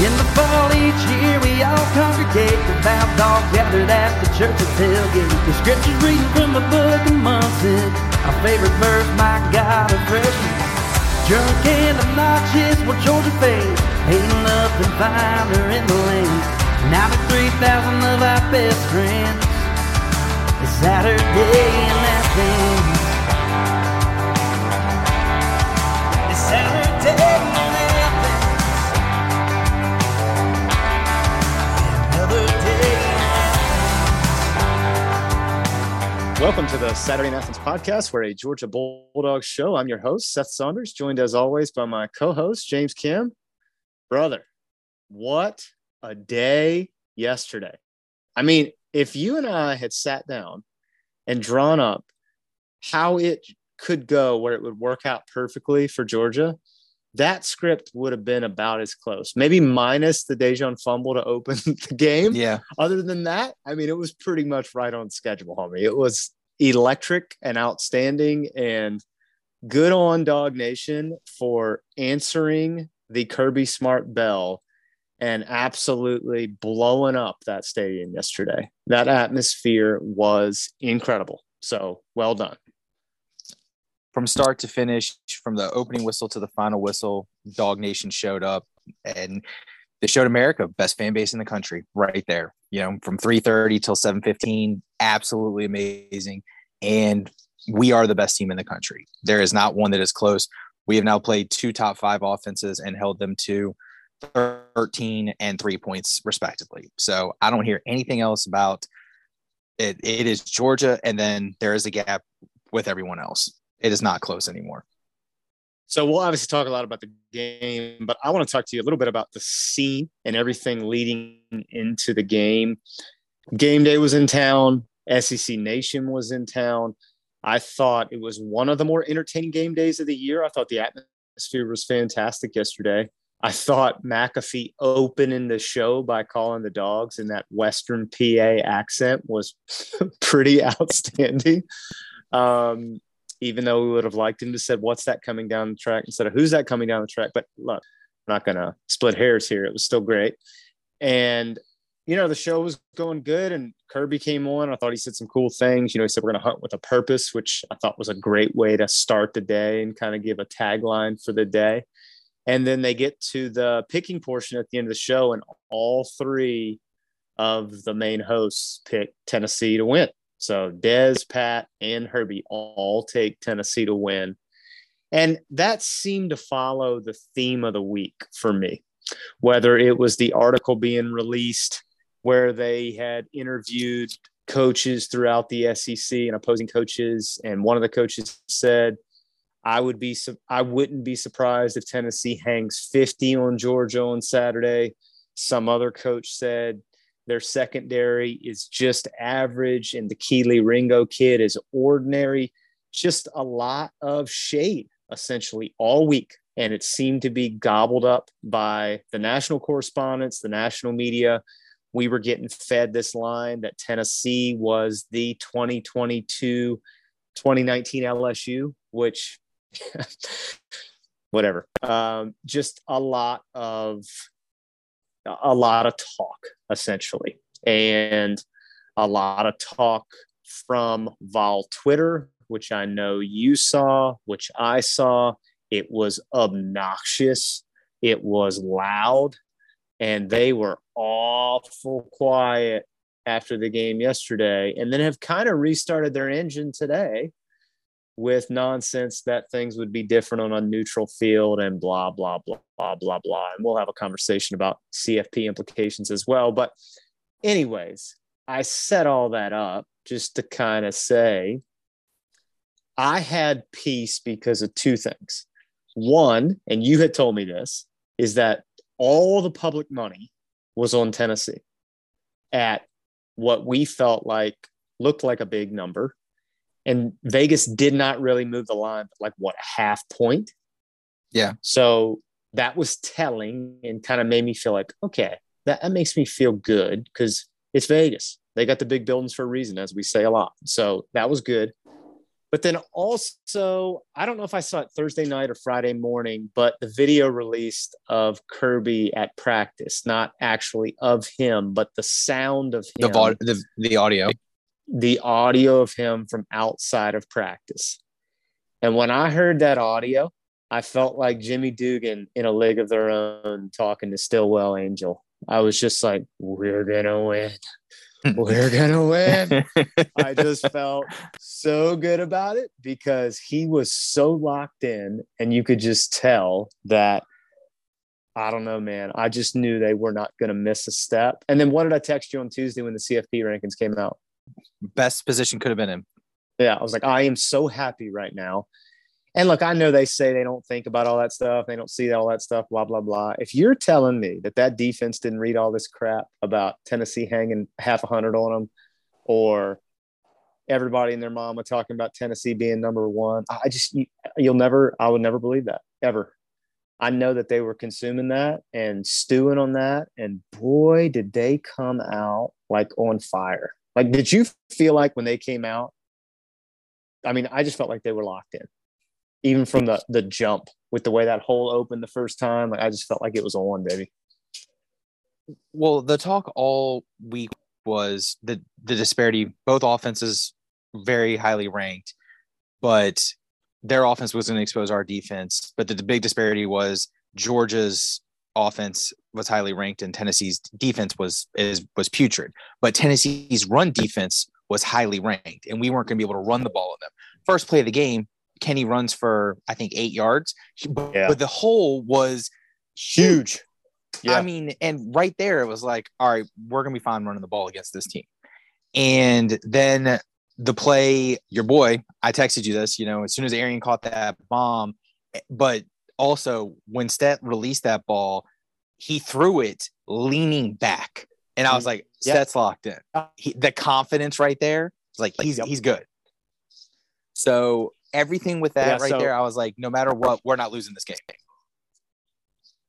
In the fall each year we all congregate, devout dogs gathered at the church of tailgate. The scriptures reading from the book of Munson, our favorite verse, my God of freshman. Drunk and obnoxious, well Georgia fade, ain't nothing finer in the land. Now the 3,000 of our best friends, it's Saturday in Athens. It's Welcome to the Saturday in Athens podcast. We're a Georgia Bulldogs show. I'm your host, Seth Saunders, joined as always by my co host, James Kim. Brother, what a day yesterday. I mean, if you and I had sat down and drawn up how it could go where it would work out perfectly for Georgia, that script would have been about as close, maybe minus the Dejon fumble to open the game. Yeah. Other than that, I mean, it was pretty much right on schedule, homie. It was electric and outstanding and good on Dog Nation for answering the Kirby Smart bell and absolutely blowing up that stadium yesterday. That atmosphere was incredible. So well done. From start to finish, from the opening whistle to the final whistle, Dog Nation showed up and they showed America best fan base in the country right there. You know, from 3:30 till 7:15, absolutely amazing. And we are the best team in the country. There is not one that is close. We have now played two top 5 offenses and held them to 13 and 3 points respectively. So, I don't hear anything else about it. It is Georgia and then there is a gap with everyone else. It is not close anymore. So we'll obviously talk a lot about the game, but I want to talk to you a little bit about the scene and everything leading into the game. Game day was in town. SEC Nation was in town. I thought it was one of the more entertaining game days of the year. I thought the atmosphere was fantastic yesterday. I thought McAfee opening the show by calling the dogs in that Western PA accent was pretty outstanding. Um, even though we would have liked him to said, "What's that coming down the track?" instead of "Who's that coming down the track?" But look, I'm not gonna split hairs here. It was still great, and you know the show was going good. And Kirby came on. I thought he said some cool things. You know, he said we're gonna hunt with a purpose, which I thought was a great way to start the day and kind of give a tagline for the day. And then they get to the picking portion at the end of the show, and all three of the main hosts pick Tennessee to win. So Dez, Pat, and Herbie all take Tennessee to win. And that seemed to follow the theme of the week for me, whether it was the article being released where they had interviewed coaches throughout the SEC and opposing coaches. And one of the coaches said, I would be I wouldn't be surprised if Tennessee hangs 50 on Georgia on Saturday. Some other coach said their secondary is just average, and the Kelee Ringo kid is ordinary. Just a lot of shade essentially all week. And it seemed to be gobbled up by the national correspondents, the national media. We were getting fed this line that Tennessee was the 2022 2019 LSU, which, whatever. Um, just a lot of a lot of talk essentially and a lot of talk from vol twitter which i know you saw which i saw. It was obnoxious. It was loud. And they were awful quiet after the game yesterday and then have kind of restarted their engine today with nonsense that things would be different on a neutral field and blah blah blah blah blah blah. And we'll have a conversation about cfp implications as well. But anyways i set all that up just to kind of say i had peace because of two things. One and you had told me this is that all the public money was on tennessee at what we felt like looked like a big number and Vegas did not really move the line, like what a half point. Yeah. So that was telling and kind of made me feel like, okay, that, that makes me feel good because it's Vegas. They got the big buildings for a reason, as we say a lot. So that was good. But then also, I don't know if I saw it Thursday night or Friday morning, but the video released of Kirby at practice, not actually of him, but the sound of him, The, vo- the the audio. The audio of him from outside of practice. And when I heard that audio, I felt like Jimmy Dugan in a league of their own talking to Stillwell Angel. I was just like, we're going to win. We're going to win. I just felt so good about it because he was so locked in, and you could just tell that. I don't know, man. I just knew they were not going to miss a step. And then what did I text you on Tuesday when the CFP rankings came out? Best position could have been in. Yeah, I was like, I am so happy right now. And look, I know they say they don't think about all that stuff, they don't see all that stuff, blah blah blah. If you're telling me that that defense didn't read all this crap about Tennessee hanging half a hundred on them, or everybody and their mama talking about Tennessee being number one, I just you, you'll never, I would never believe that ever. I know that they were consuming that and stewing on that, and boy, did they come out like on fire. Like, did you feel like when they came out? I mean, I just felt like they were locked in, even from the the jump with the way that hole opened the first time. Like, I just felt like it was on, baby. Well, the talk all week was the the disparity. Both offenses very highly ranked, but their offense was going to expose our defense. But the, the big disparity was Georgia's offense was highly ranked and Tennessee's defense was is was putrid. But Tennessee's run defense was highly ranked, and we weren't going to be able to run the ball on them. First play of the game, Kenny runs for I think eight yards, but, Yeah. but the hole was Huge. Yeah. I mean, and right there it was like, all right, we're gonna be fine running the ball against this team. And then the play, your boy, I texted you this, you know, as soon as Arian caught that bomb, but also when Stet released that ball, he threw it leaning back. And I was mm-hmm. like, Yeah. Stet's locked in. Uh, he, the confidence right there, it's like he's Yep. he's good. So everything with that Yeah, right so- there, I was like, no matter what, we're not losing this game.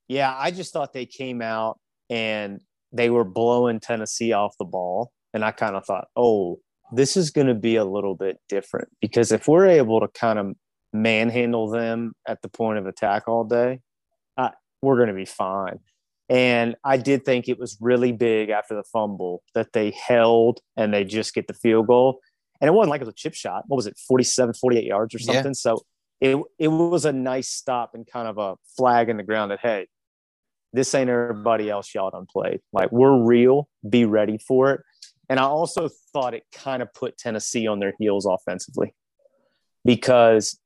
Yeah, I just thought they came out and they were blowing Tennessee off the ball. And I kind of thought, oh, this is going to be a little bit different because if we're able to kind of manhandle them at the point of attack all day, uh, we're going to be fine. And I did think it was really big after the fumble that they held and they just get the field goal. And it wasn't like it was a chip shot. What was it, 47, 48 yards or Yeah. something? So it, it was a nice stop and kind of a flag in the ground that, hey, this ain't everybody else y'all done played. Like we're real, be ready for it. And I also thought it kind of put Tennessee on their heels offensively because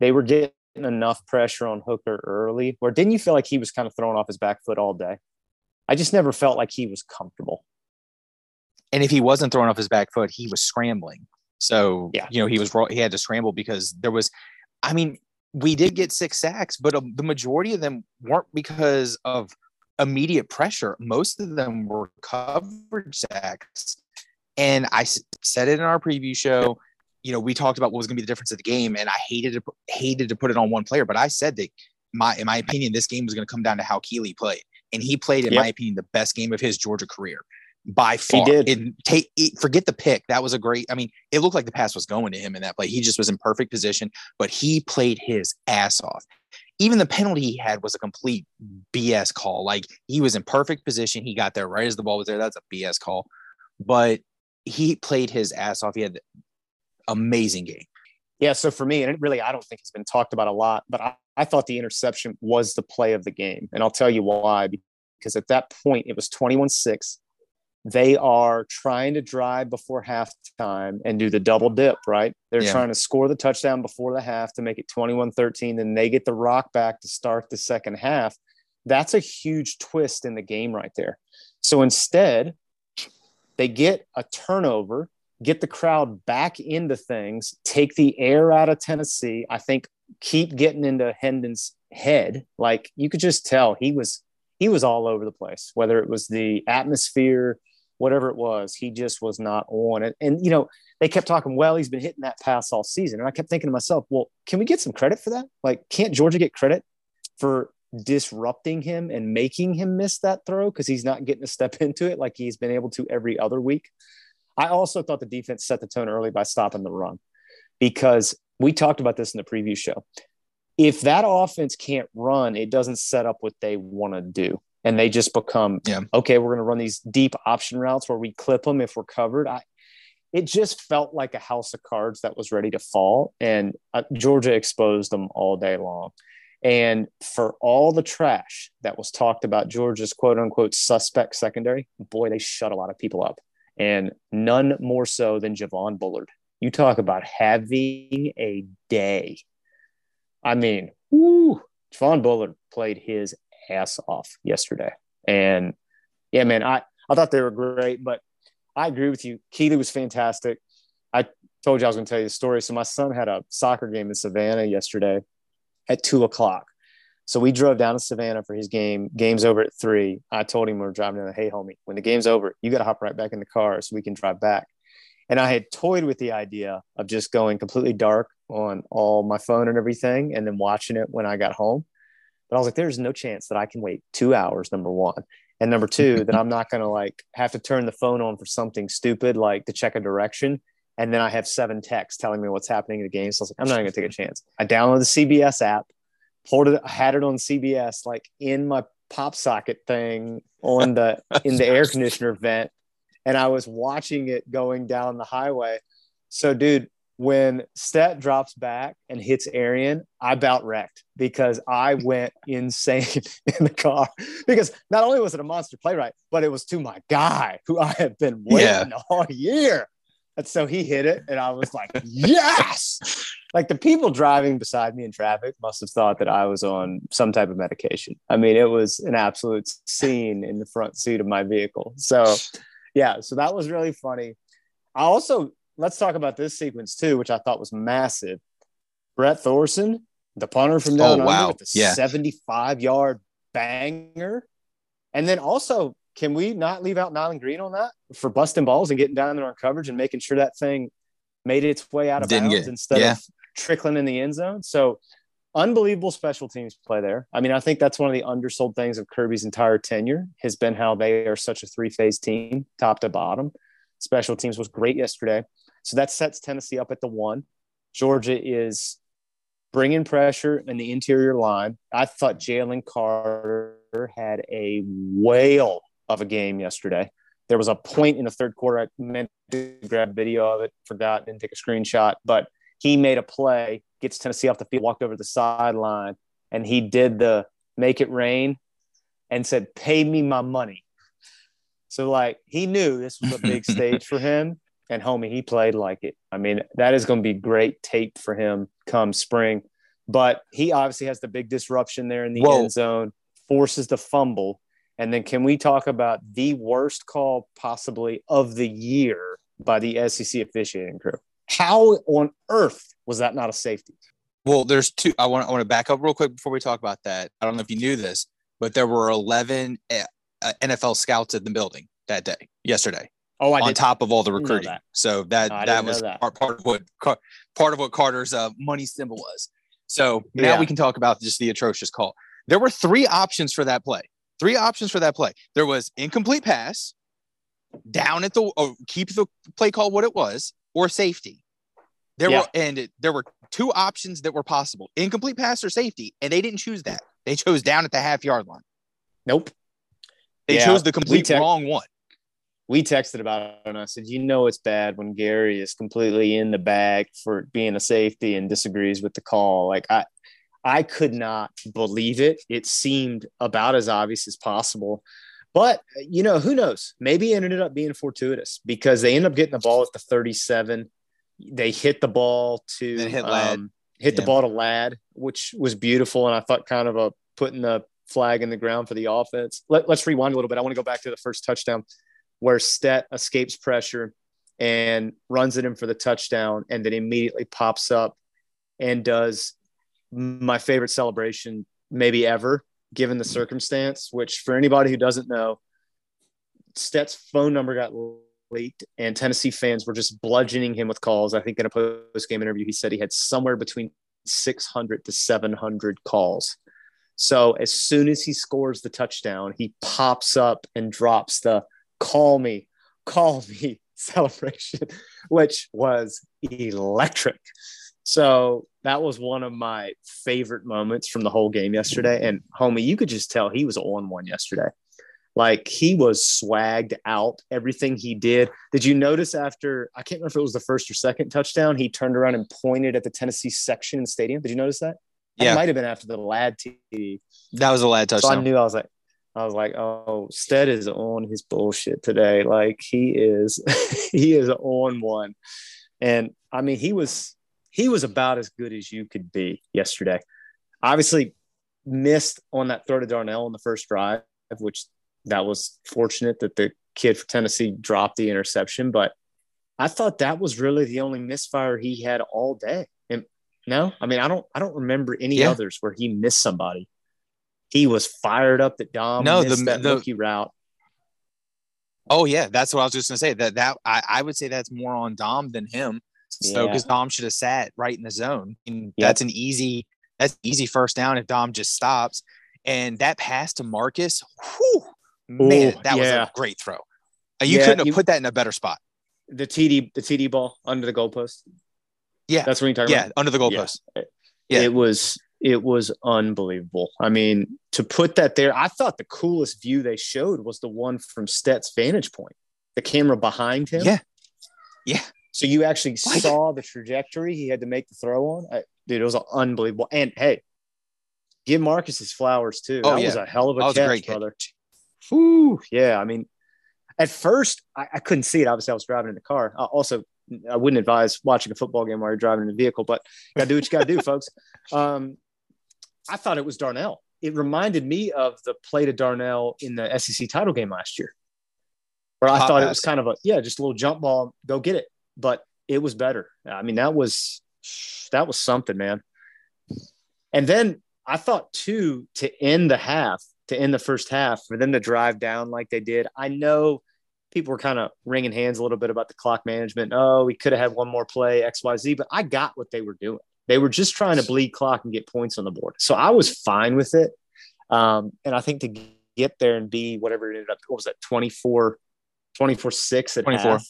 they were getting enough pressure on Hooker early. Where didn't you feel like he was kind of throwing off his back foot all day? I just never felt like he was comfortable. and if he wasn't throwing off his back foot, he was scrambling. So Yeah. you know he was he had to scramble because there was, I mean, we did get six sacks, but um, the majority of them weren't because of immediate pressure. Most of them were coverage sacks, and I s- said it in our preview show. You know, we talked about what was going to be the difference of the game, and I hated to hated to put it on one player, but I said that my in my opinion, this game was going to come down to how Kelee played, and he played, in Yep. my opinion, the best game of his Georgia career by far. He did. Take it- forget the pick. That was a great. I mean, it looked like the pass was going to him in that play. He just was in perfect position, but he played his ass off. Even the penalty he had was a complete BS call. Like he was in perfect position. He got there right as the ball was there. That's a BS call. But he played his ass off. He had amazing game. Yeah, so for me, and it really, I don't think it's been talked about a lot, but I, I thought the interception was the play of the game. And I'll tell you why. Because at that point, it was 21 6. They are trying to drive before halftime and do the double dip, right? They're Yeah. trying to score the touchdown before the half to make it 21 13. Then they get the rock back to start the second half. That's a huge twist in the game right there. So instead, they get a turnover get the crowd back into things, take the air out of Tennessee. I think keep getting into Hendon's head. Like you could just tell he was he was all over the place. Whether it was the atmosphere, whatever it was, he just was not on it. And you know, they kept talking, well, he's been hitting that pass all season. And I kept thinking to myself, well, can we get some credit for that? Like, can't Georgia get credit for disrupting him and making him miss that throw because he's not getting to step into it like he's been able to every other week? I also thought the defense set the tone early by stopping the run. because we talked about this in the preview show. If that offense can't run, it doesn't set up what they want to do. And they just become, Yeah. okay, we're going to run these deep option routes where we clip them if we're covered. I, it just felt like a house of cards that was ready to fall. And uh, Georgia exposed them all day long. And for all the trash that was talked about Georgia's quote unquote suspect secondary, boy, they shut a lot of people up. And none more so than Javon Bullard. You talk about having a day. I mean, woo, Javon Bullard played his ass off yesterday. And yeah, man, I, I thought they were great, but I agree with you. Kelee was fantastic. I told you I was going to tell you the story. So my son had a soccer game in Savannah yesterday at two o'clock. So we drove down to Savannah for his game. Game's over at three. I told him we are driving down. Hey, homie, when the game's over, you got to hop right back in the car so we can drive back. And I had toyed with the idea of just going completely dark on all my phone and everything, and then watching it when I got home. But I was like, there's no chance that I can wait two hours. Number one, and number two, that I'm not going to like have to turn the phone on for something stupid like to check a direction. And then I have seven texts telling me what's happening in the game. So I was like, I'm not going to take a chance. I downloaded the CBS app, pulled it, had it on CBS, like in my pop socket thing on the in the air conditioner vent, and I was watching it going down the highway. So, dude, when Stet drops back and hits Arian, I about wrecked because I went insane in the car. Because not only was it a monster playwright, but it was to my guy who I have been waiting all year. And so he hit it, and I was like, yes. Like the people driving beside me in traffic must have thought that I was on some type of medication. I mean, it was an absolute scene in the front seat of my vehicle. So, yeah, so that was really funny. I also let's talk about this sequence too, which I thought was massive. Brett Thorson, the punter from down Oh, wow. under, with the Yeah. 75 yard banger. And then also, can we not leave out Nyland Green on that for busting balls and getting down there on coverage and making sure that thing made its way out of Didn't bounds get- instead yeah. of trickling in the end zone? So unbelievable special teams play there. I mean, I think that's one of the undersold things of Kirby's entire tenure has been how they are such a three phase team, top to bottom. Special teams was great yesterday. So that sets Tennessee up at the one. Georgia is bringing pressure in the interior line. I thought Jalen Carter had a whale of a game yesterday. There was a point in the third quarter. I meant to grab video of it, forgot, didn't take a screenshot, but he made a play, gets Tennessee off the field, walked over to the sideline, and he did the make it rain and said, Pay me my money. So, like, he knew this was a big stage for him and homie, he played like it. I mean, that is going to be great tape for him come spring. But he obviously has the big disruption there in the Whoa. end zone, forces the fumble. And then can we talk about the worst call possibly of the year by the SEC officiating crew? How on earth was that not a safety? Well, there's two. I want I want to back up real quick before we talk about that. I don't know if you knew this, but there were 11 uh, uh, NFL scouts in the building that day, yesterday, Oh, I did. on top of all the recruiting. that. So that No, that was that. Part, part of what part of what Carter's uh, money symbol was. So now Yeah. we can talk about just the atrocious call. There were three options for that play. Three options for that play. There was incomplete pass, down at the or keep the play call what it was, or safety. There Yeah. were and it, there were two options that were possible: incomplete pass or safety, and they didn't choose that. They chose down at the half yard line. Nope. They Yeah, chose the complete tech- wrong one. we texted about it and I said, you know, it's bad when Gary is completely in the bag for being a safety and disagrees with the call. Like I, I could not believe it. It seemed about as obvious as possible. But you know, who knows? Maybe it ended up being fortuitous because they end up getting the ball at the 37. They hit the ball to Then hit um, hit the Yeah. ball to Ladd, which was beautiful. And I thought kind of a putting the flag in the ground for the offense. Let, let's rewind a little bit. I want to go back to the first touchdown where Stet escapes pressure and runs it in for the touchdown and then immediately pops up and does my favorite celebration maybe ever given the circumstance which for anybody who doesn't know Stet's phone number got leaked and Tennessee fans were just bludgeoning him with calls I think in a post game interview he said he had somewhere between 600 to 700 calls so as soon as he scores the touchdown he pops up and drops the call me, call me celebration, which was electric. So that was one of my favorite moments from the whole game yesterday. And homie, you could just tell he was on one yesterday. Like he was swagged out everything he did. Did you notice after I can't remember if it was the first or second touchdown, he turned around and pointed at the Tennessee section in the stadium. Did you notice that? Yeah. It might have been after the Ladd TD. That was a Ladd So touchdown. I knew I was like, I was like, oh, Stet is on his bullshit today. Like he is, he is on one. And I mean, he was he was about as good as you could be yesterday. Obviously, missed on that throw to Darnell in the first drive, which that was fortunate that the kid for Tennessee dropped the interception. But I thought that was really the only misfire he had all day. And no, I mean, I don't I don't remember any Yeah. others where he missed somebody. He was fired up that Dom No, the- that the- rookie route. Oh yeah, that's what I was just gonna say. That that I, I would say that's more on Dom than him. So Yeah. because Dom should have sat right in the zone. And Yep. that's an easy that's easy first down if Dom just stops. And that pass to Marcus, whew, man, Ooh, that was a great throw. Uh, You Yeah, couldn't have you- put that in a better spot. The TD the TD ball under the goalpost. Yeah. That's what you're talking about. Yeah, about. under the Yeah. goalpost. Yeah. It was it was unbelievable. I mean, to put that there, I thought the coolest view they showed was the one from Stet's vantage point. The camera behind him. Yeah. Yeah. So you actually Like- saw the trajectory he had to make the throw on. I, dude, it was unbelievable. And hey, give Marcus his flowers too. Oh, that yeah. was a hell of a catch, brother. catch. Whew, yeah, I mean, at first I, I couldn't see it. Obviously, I was driving in the car. Uh, also, I wouldn't advise watching a football game while you're driving in a vehicle, but you gotta do what you gotta do, folks. Um, I thought it was Darnell. It reminded me of the play to Darnell in the SEC title game last year, where I thought it was kind of a yeah, just a little jump ball, go get it. But it was better. I mean, that was that was something, man. And then I thought too to end the half, to end the first half, for them to drive down like they did. I know people were kind of wringing hands a little bit about the clock management. Oh, we could have had one more play, X, Y, Z, but I got what they were doing. They were just trying to bleed clock and get points on the board. So I was fine with it. Um, and I think to get there and be whatever it ended up, what was that, 24, 24 6 at 24. half.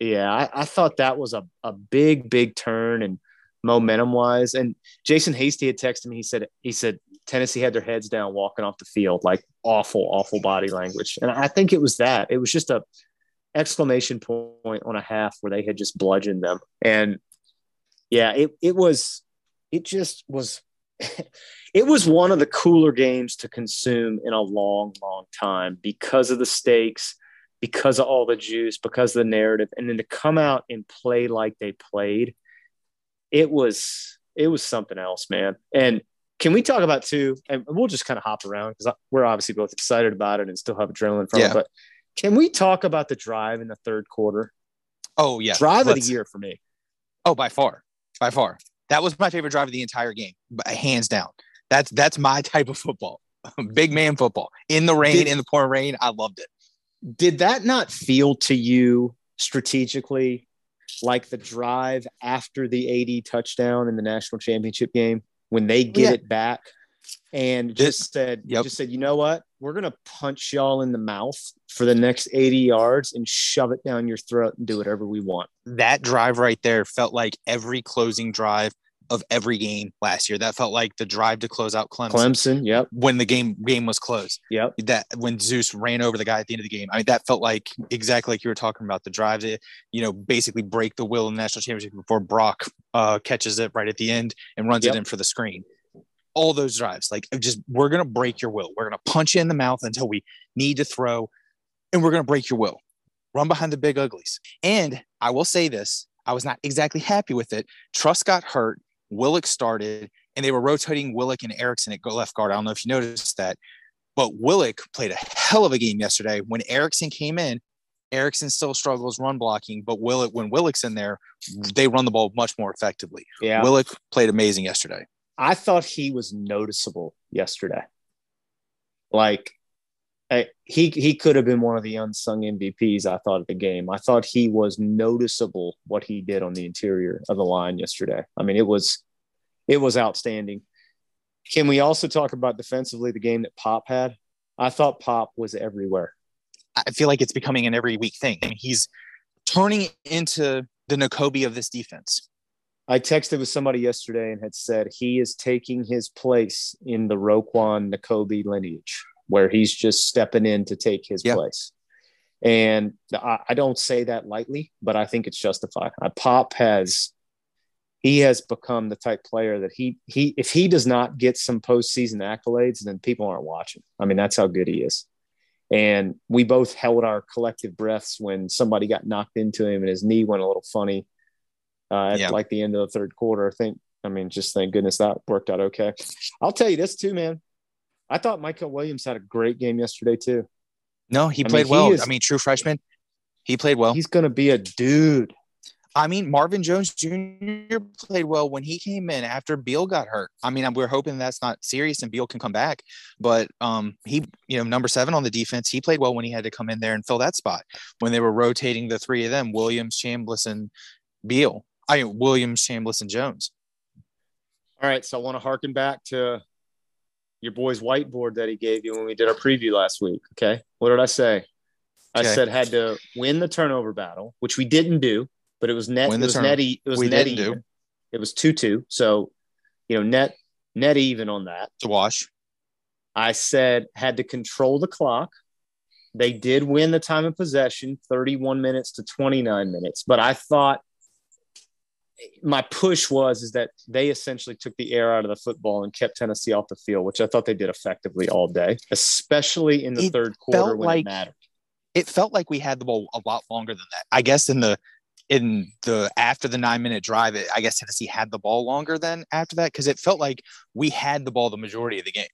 Yeah, I, I thought that was a, a big, big turn and momentum wise. And Jason Hasty had texted me. He said, he said Tennessee had their heads down walking off the field, like awful, awful body language. And I think it was that. It was just a exclamation point on a half where they had just bludgeoned them. And yeah, it it was it just was it was one of the cooler games to consume in a long, long time because of the stakes, because of all the juice, because of the narrative, and then to come out and play like they played, it was it was something else, man. And can we talk about too? And we'll just kind of hop around because we're obviously both excited about it and still have adrenaline from Yeah. it. But can we talk about the drive in the third quarter? Oh yeah. drive of Let's- the year for me. Oh, by far, by far. That was my favorite drive of the entire game, hands down. That's that's my type of football. Big man football in the rain, Did- in the pouring rain. I loved it. Did that not feel to you strategically like the drive after the AD touchdown in the national championship game when they get Yeah. it back and just said, Yep. just said, you know what? We're gonna punch y'all in the mouth for the next 80 yards and shove it down your throat and do whatever we want. That drive right there felt like every closing drive of every game last year. That felt like the drive to close out Clemson, Clemson, yep, when the game game was closed. yep. That when Zeus ran over the guy at the end of the game. I mean, that felt like exactly like you were talking about the drive to, you know, basically break the will in the national championship before Brock uh, catches it right at the end and runs Yep. it in for the screen. All those drives, like just we're gonna break your will. We're gonna punch you in the mouth until we need to throw, and we're gonna break your will. Run behind the big uglies. And I will say this: I was not exactly happy with it. Truss got hurt. Willock started, and they were rotating Willock and Ericson at left guard. I don't know if you noticed that, but Willock played a hell of a game yesterday. When Ericson came in, Ericson still struggles run blocking, but Willock, when Willock's in there, they run the ball much more effectively. Yeah. Willick played amazing yesterday. I thought he was noticeable yesterday. Like I, he he could have been one of the unsung MVPs. I thought of the game. I thought he was noticeable what he did on the interior of the line yesterday. I mean, it was it was outstanding. Can we also talk about defensively the game that Pop had? I thought Pop was everywhere. I feel like it's becoming an every week thing. I mean, he's turning into the Nakobe of this defense. I texted with somebody yesterday and had said he is taking his place in the Roquan Nakobe lineage, where he's just stepping in to take his Yeah. place. And I, I don't say that lightly, but I think it's justified. Pop has he has become the type player that he he if he does not get some postseason accolades, then people aren't watching. I mean, that's how good he is. And we both held our collective breaths when somebody got knocked into him and his knee went a little funny uh, at Yeah. like the end of the third quarter. I think, I mean, just thank goodness that worked out okay. I'll tell you this too, man. I thought Mykel Williams had a great game yesterday too. No, he I mean, played he well. is- I mean, true freshman. He played well. He's going to be a dude. I mean, Marvin Jones Jr. played well when he came in after Beal got hurt. I mean, we're hoping that's not serious and Beal can come back. But um, he, you know, number seven on the defense, he played well when he had to come in there and fill that spot when they were rotating the three of them: Williams, Chambliss, and Beal. I mean, Williams, Chambliss, and Jones. All right. So I want to harken back to your boy's whiteboard that he gave you when we did our preview last week. Okay. What did I say? I said had to win the turnover battle, which we didn't do, but it was net. It was net. It was We net even. It was two two. So, you know, net net even on that. To wash. I said had to control the clock. They did win the time of possession, 31 minutes to 29 minutes. But I thought my push was is that they essentially took the air out of the football and kept Tennessee off the field, which I thought they did effectively all day, especially in the It third quarter felt when like- it mattered. It felt like we had the ball a lot longer than that. I guess in the in the after the nine minute drive, it, I guess Tennessee had the ball longer than after that because it felt like we had the ball the majority of the game.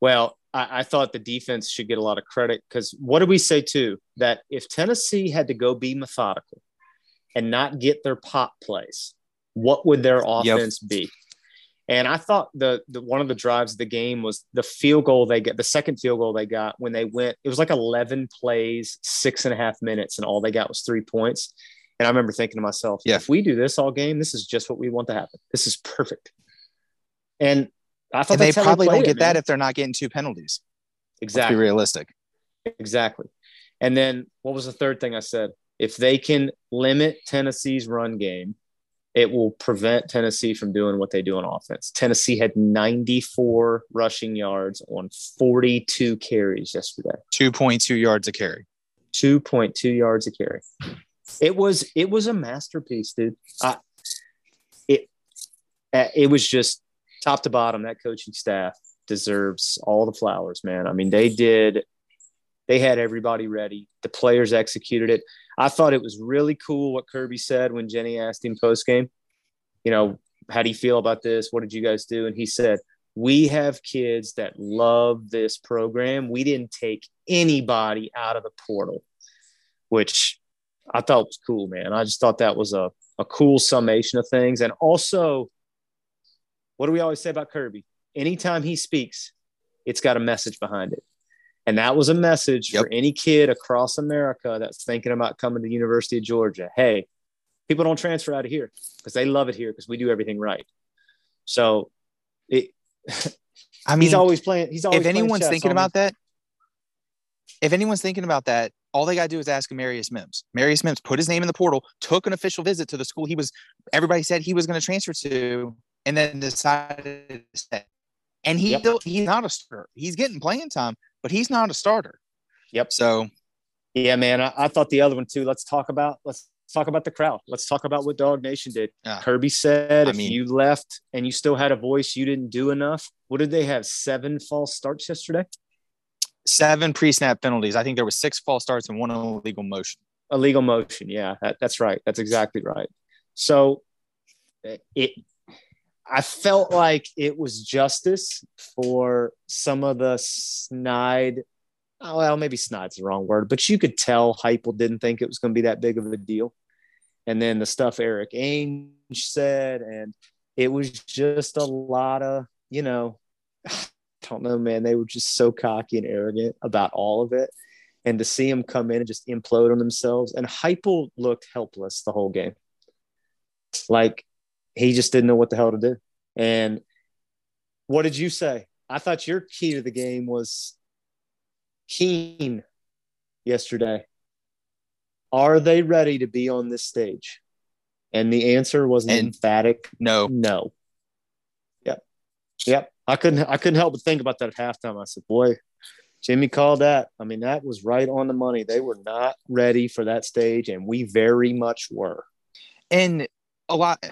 Well, I, I thought the defense should get a lot of credit because what did we say too? That if Tennessee had to go be methodical and not get their pop plays, what would their Yep. offense be? And I thought the, the one of the drives of the game was the field goal they got, the second field goal they got when they went. It was like eleven plays, six and a half minutes, and all they got was three points. And I remember thinking to myself, Yeah. if we do this all game, this is just what we want to happen. This is perfect. And I thought And they probably played don't it, get that if they're not getting two penalties. Exactly. be realistic. Exactly. And then what was the third thing I said? If they can limit Tennessee's run game, it will prevent Tennessee from doing what they do on offense. Tennessee had 94 rushing yards on 42 carries yesterday. 2.2 yards a carry. 2.2 yards a carry. It was it was a masterpiece, dude. I, it uh, it was just top to bottom. That coaching staff deserves all the flowers, man. I mean, they did. They had everybody ready. The players executed it. I thought it was really cool what Kirby said when Jenny asked him post game. You know, how do you feel about this? What did you guys do? And he said, "We have kids that love this program. We didn't take anybody out of the portal." which I thought it was cool, man. I just thought that was a, a cool summation of things. And also, what do we always say about Kirby? Anytime he speaks, it's got a message behind it. And that was a message Yep. for any kid across America that's thinking about coming to the University of Georgia. Hey, people don't transfer out of here because they love it here because we do everything right. So it, I mean, he's always playing. He's always if anyone's thinking about that, if anyone's thinking about that, all they got to do is ask Marius Mims. Marius Mims put his name in the portal, took an official visit to the school he was, everybody said he was going to transfer to, and then decided to stay. And he Yep. he's not a starter. He's getting playing time, but he's not a starter. Yep. So Yeah, man. I, I thought the other one too. Let's talk about let's talk about the crowd. Let's talk about what Dog Nation did. Yeah. Kirby said I if mean- you left and you still had a voice, you didn't do enough. What did they have? Seven false starts yesterday? Seven pre-snap penalties. I think there was six false starts and one illegal motion. Illegal motion. Yeah, that, that's right. That's exactly right. So it I felt like it was justice for some of the snide. Oh, well, maybe snide's the wrong word, but you could tell Heupel didn't think it was going to be that big of a deal. And then the stuff Eric Ainge said, and it was just a lot of, you know, don't know, man. They were just so cocky and arrogant about all of it. And to see them come in and just implode on themselves, and Heupel looked helpless the whole game. Like he just didn't know what the hell to do. And what did you say? I thought your key to the game was keen yesterday. Are they ready to be on this stage? And the answer was an And- emphatic No, no. Yep. Yep. I couldn't I couldn't help but think about that at halftime. I said, boy, Jimmy called that. I mean, that was right on the money. They were not ready for that stage, and we very much were. and a lot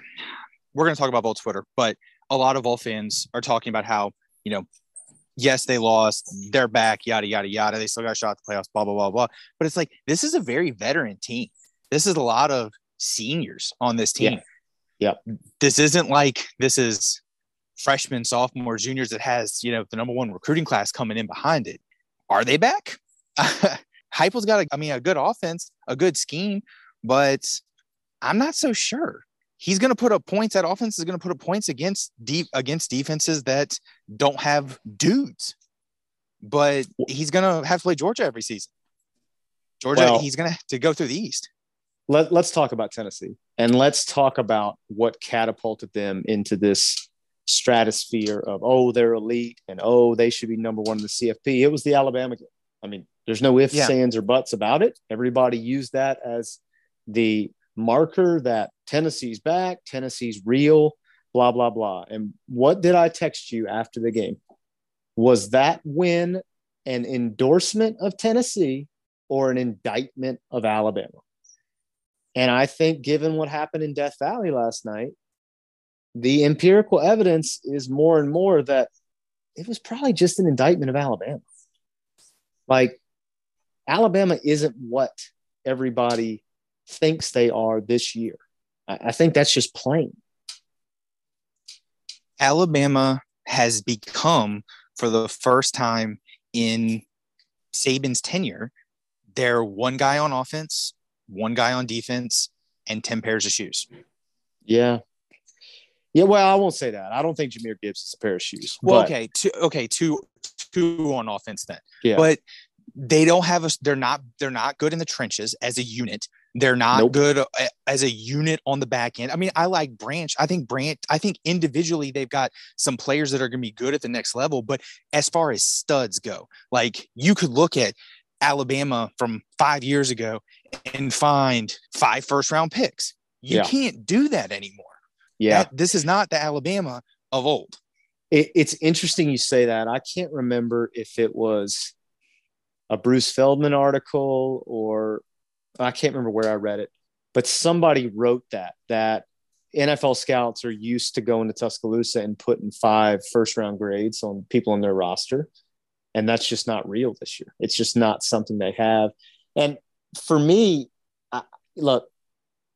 we're going to talk about Vol Twitter, but a lot of all fans are talking about how, you know, yes, they lost, they're back, yada, yada, yada. They still got a shot at the playoffs, blah, blah, blah, blah. But it's like, this is a very veteran team. This is a lot of seniors on this team. Yeah. This isn't like this is freshmen, sophomores, juniors that has, you know, the number one recruiting class coming in behind it. Are they back? Heupel's got, a, I mean, a good offense, a good scheme, but I'm not so sure. He's going to put up points. That offense is going to put up points against deep against defenses that don't have dudes. But he's going to have to play Georgia every season. Georgia, Well- he's going to to go through the East. Let, let's talk about Tennessee and let's talk about what catapulted them into this stratosphere of, oh, they're elite and oh, they should be number one in the CFP. It was the Alabama game. I mean, there's no ifs, Yeah. ands, or buts about it. Everybody used that as the marker that Tennessee's back, Tennessee's real, blah, blah, blah. And what did I text you after the game? Was that win an endorsement of Tennessee or an indictment of Alabama? And I think, given what happened in Death Valley last night, the empirical evidence is more and more that it was probably just an indictment of Alabama. Like, Alabama isn't what everybody thinks they are this year. I, I think that's just plain. Alabama has become, for the first time in Saban's tenure, they're one guy on offense, one guy on defense, and 10 pairs of shoes. Yeah. Yeah, well, I won't say that. I don't think Jahmyr Gibbs is a pair of shoes. Well, but- okay, two, okay, two, two on offense then. Yeah. But they don't have a. They're not. They're not good in the trenches as a unit. They're not Nope. good uh, as a unit on the back end. I mean, I like Branch. I think Branch. I think individually they've got some players that are going to be good at the next level. But as far as studs go, like you could look at Alabama from five years ago and find five first round picks. You Yeah. can't do that anymore. Yeah. That- this is not the Alabama of old. it, it's interesting you say that. I can't remember if it was a Bruce Feldman article or I can't remember where I read it, but somebody wrote that that NFL scouts are used to going to Tuscaloosa and putting five first round grades on people on their roster. And that's just not real this year. It's just not something they have. And for me, I, look,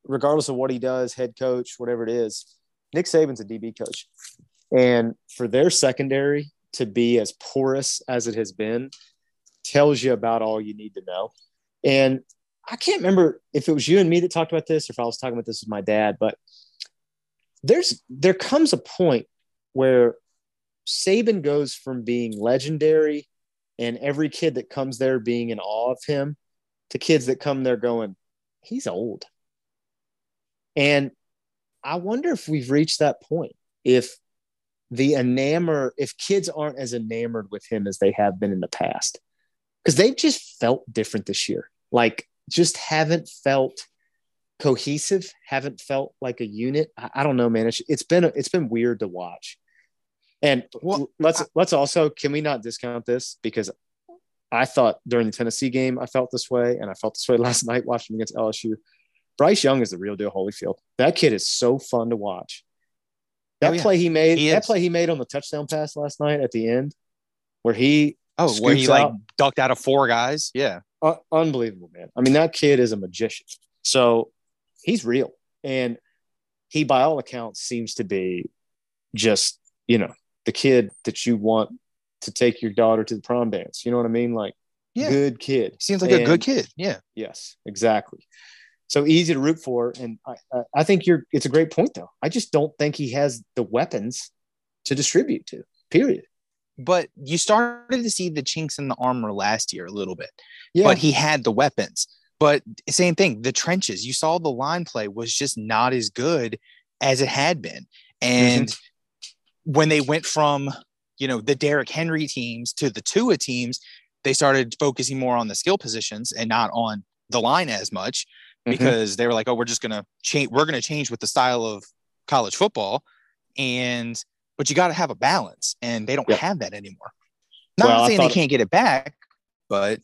regardless of what he does, head coach, whatever it is, Nick Saban's a DB coach. And for their secondary to be as porous as it has been tells you about all you need to know. And I can't remember if it was you and me that talked about this or if I was talking about this with my dad, but there's there comes a point where Saban goes from being legendary and every kid that comes there being in awe of him to kids that come there going, he's old. And I wonder if we've reached that point. If the enamor, if kids aren't as enamored with him as they have been in the past, because they've just felt different this year. Like, just haven't felt cohesive, haven't felt like a unit. I, I don't know, man. It's, it's been it's been weird to watch. And Well, let's let's also can we not discount this because I thought during the Tennessee game I felt this way, and I felt this way last night watching against LSU. Bryce Young is the real deal, Holyfield. That kid is so fun to watch. That Oh, yeah. play he made, He that play he made on the touchdown pass last night at the end, where he Oh, where he Scoops like ducked out of four guys. Yeah. uh, unbelievable, man. I mean, that kid is a magician. So he's real, and he, by all accounts, seems to be just you know the kid that you want to take your daughter to the prom dance. You know what I mean? Like, Yeah. good kid. Seems like a good kid. Yeah. Yes, exactly. So easy to root for, and I, I- think you're. It's a great point, though. I just don't think he has the weapons to distribute to. Period. But you started to see the chinks in the armor last year a little bit. Yeah, But he had the weapons. But same thing, the trenches. You saw the line play was just not as good as it had been. And mhm. when they went from, you know, the Derrick Henry teams to the Tua teams, they started focusing more on the skill positions and not on the line as much Mhm. because they were like, oh, we're just gonna change. We're gonna change with the style of college football, and but you got to have a balance, and they don't Yep. have that anymore. Not Well, saying they can't get it back, but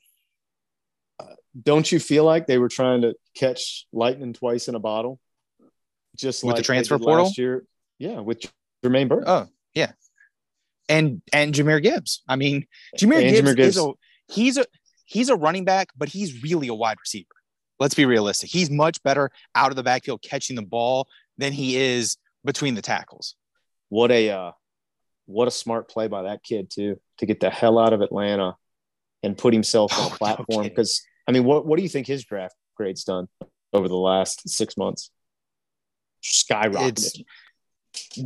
Don't you feel like they were trying to catch lightning twice in a bottle? Just With the like they transfer portal? last year. Yeah, with Jermaine Burton. oh yeah, and and Jahmyr Gibbs. I mean, Jahmyr Gibbs, Jahmyr Gibbs. is a he's a he's a running back, but he's really a wide receiver. Let's be realistic. He's much better out of the backfield catching the ball than he is between the tackles. what a uh, what a smart play by that kid too to get the hell out of Atlanta and put himself on a platform. Because I mean, what what do you think his draft grade's done over the last six months? Skyrocketed. It's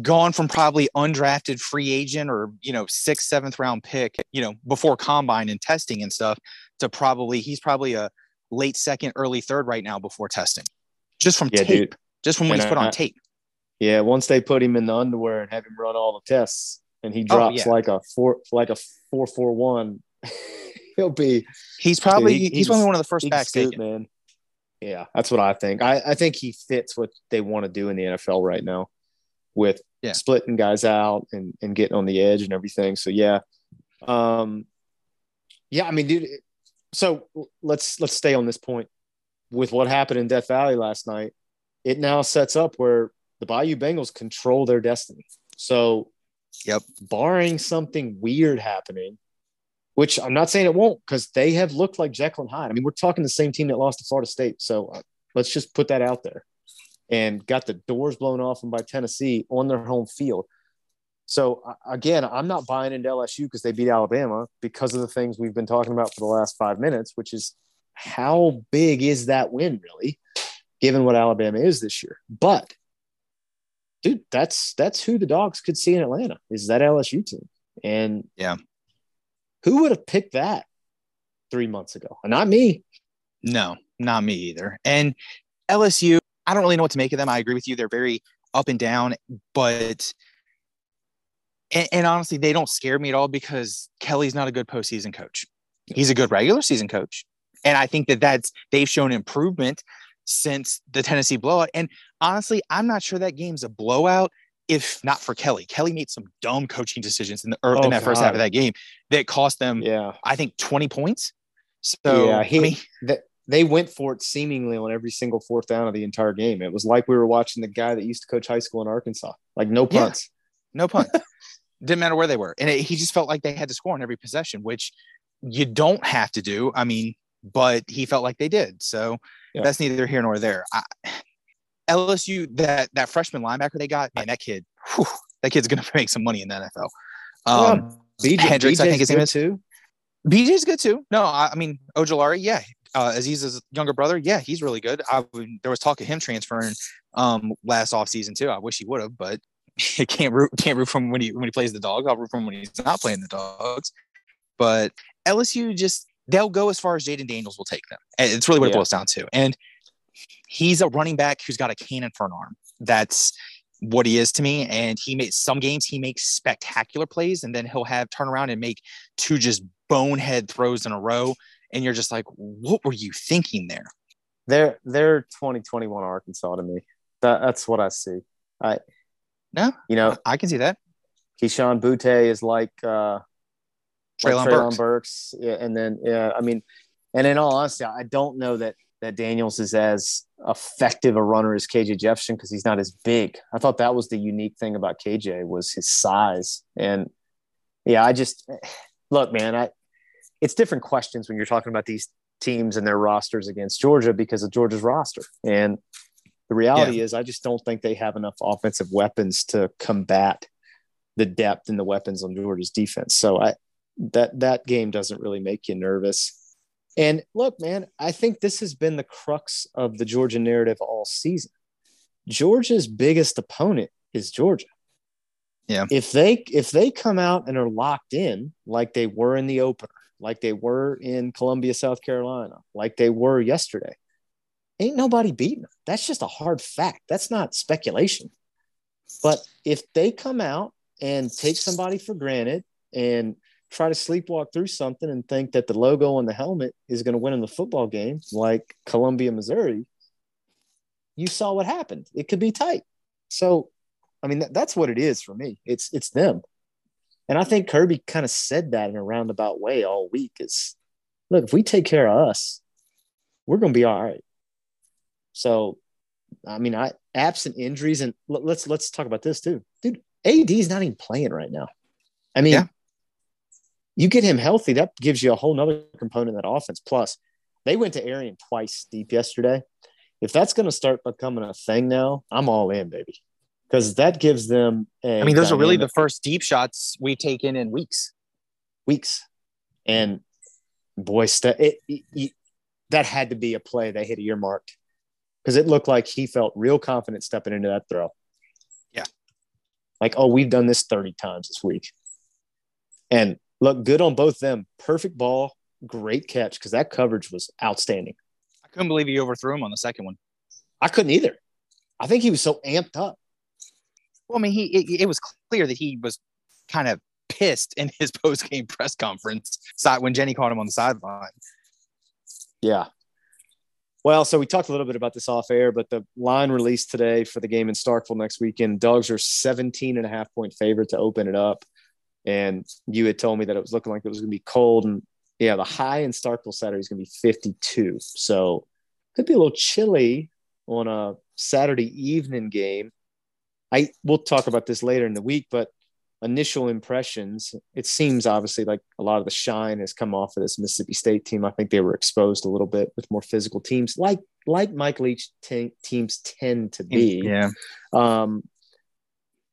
gone from probably undrafted free agent or you know sixth seventh round pick you know before combine and testing and stuff to probably he's probably a late second early third right now before testing just from Yeah, tape dude. just from when And he's put I- on tape yeah, once they put him in the underwear and have him run all the tests, and he Oh, drops yeah. like a four like a four four one, he'll be he's probably he- he's probably one of the first backs scoot, man. Yeah, that's what I think. I, I think he fits what they want to do in the NFL right now with Yeah. splitting guys out and, and getting on the edge and everything. So yeah. Um yeah, I mean, dude, so let's let's stay on this point. With what happened in Death Valley last night, it now sets up where the Bayou Bengals control their destiny. So Yep. barring something weird happening, which I'm not saying it won't, because they have looked like Jekyll and Hyde. I mean, we're talking the same team that lost to Florida State, so uh, let's just put that out there. And got the doors blown off them by Tennessee on their home field. So again, I'm not buying into LSU because they beat Alabama because of the things we've been talking about for the last five minutes, which is how big is that win really, given what Alabama is this year. But dude, that's that's who the dogs could see in Atlanta is that LSU team. And Yeah. who would have picked that three months ago? Not me. no not me either and lsu i don't really know what to make of them i agree with you they're very up and down but and, and honestly they don't scare me at all because kelly's not a good postseason coach he's a good regular season coach and i think that that's they've shown improvement since the tennessee blowout and honestly i'm not sure that game's a blowout if not for kelly kelly made some dumb coaching decisions in the er, or Oh, in that first half of that game that cost them Yeah. i think 20 points so Yeah, I he- mean, That they went for it seemingly on every single fourth down of the entire game. It was like we were watching the guy that used to coach high school in Arkansas. Like no Yeah. punts. no punt. Didn't matter where they were, and it, he just felt like they had to score on every possession, which you don't have to do. I mean, but he felt like they did. So Yeah. that's neither here nor there. I, LSU that that freshman linebacker they got, man, that kid, whew, that kid's gonna make some money in the NFL. Um, BJ, Hendricks, I think his name is. too. BJ's good too. No, I, I mean Ojulari, yeah. Uh, Azeez's younger brother, yeah, he's really good. I, there was talk of him transferring um, last offseason too. I wish he would have, but can't root can't root from when he when he plays the dogs. I'll root from when he's not playing the dogs. But LSU just they'll go as far as Jayden Daniels will take them. And it's really what it boils down to. And he's a running back who's got a cannon for an arm. That's what he is to me. And he makes some games he makes spectacular plays, and then he'll have turn around and make two just bonehead throws in a row. And you're just like, what were you thinking there? They're they're 2021 Arkansas to me. That, that's what I see. I No. you know, I can see that. Kayshon Boutte is like uh like Treylon Treylon Burks. Burks. Yeah, and then yeah, I mean, and in all honesty, I don't know that that Daniels is as effective a runner as KJ Jefferson because he's not as big. I thought that was the unique thing about KJ was his size. And yeah, I just look, man, I it's different questions when you're talking about these teams and their rosters against Georgia because of Georgia's roster. And the reality is I just don't think they have enough offensive weapons to combat the depth and the weapons on Georgia's defense. So I that that game doesn't really make you nervous. And look, man, I think this has been the crux of the Georgia narrative all season. Georgia's biggest opponent is Georgia. Yeah. If they if they come out and are locked in like they were in the opener, like they were in Columbia, South Carolina, like they were yesterday, ain't nobody beating them. That's just a hard fact. That's not speculation. But if they come out and take somebody for granted and try to sleepwalk through something and think that the logo on the helmet is going to win in the football game, like Columbia, Missouri, you saw what happened. It could be tight. So, I mean, that, that's what it is for me. It's it's them, and I think Kirby kind of said that in a roundabout way all week. Is look, if we take care of us, we're going to be all right. So, I mean, I absent injuries, and let's let's talk about this too, dude. AD is not even playing right now. I mean, yeah you get him healthy, that gives you a whole nother component of that offense. Plus, they went to Arian twice deep yesterday. If that's going to start becoming a thing now, I'm all in, baby, because that gives them. I mean, those are really the first deep shots we've taken in weeks. Weeks, and boy, st- it, it, it, that had to be a play they hit earmarked because it looked like he felt real confident stepping into that throw. Yeah, like oh, we've done this 30 times this week, and look good on both them. Perfect ball, great catch because that coverage was outstanding. I couldn't believe he overthrew him on the second one. I couldn't either. I think he was so amped up. Well, I mean, he it, it was clear that he was kind of pissed in his post game press conference when Jenny caught him on the sideline. Yeah. Well, so we talked a little bit about this off air, but the line released today for the game in Starkville next weekend. Dogs are 17 and a half point favorite to open it up and you had told me that it was looking like it was going to be cold and yeah the high in starkville saturday is going to be 52 so could be a little chilly on a saturday evening game i we'll talk about this later in the week but initial impressions it seems obviously like a lot of the shine has come off of this mississippi state team i think they were exposed a little bit with more physical teams like like mike leach teams tend to be yeah um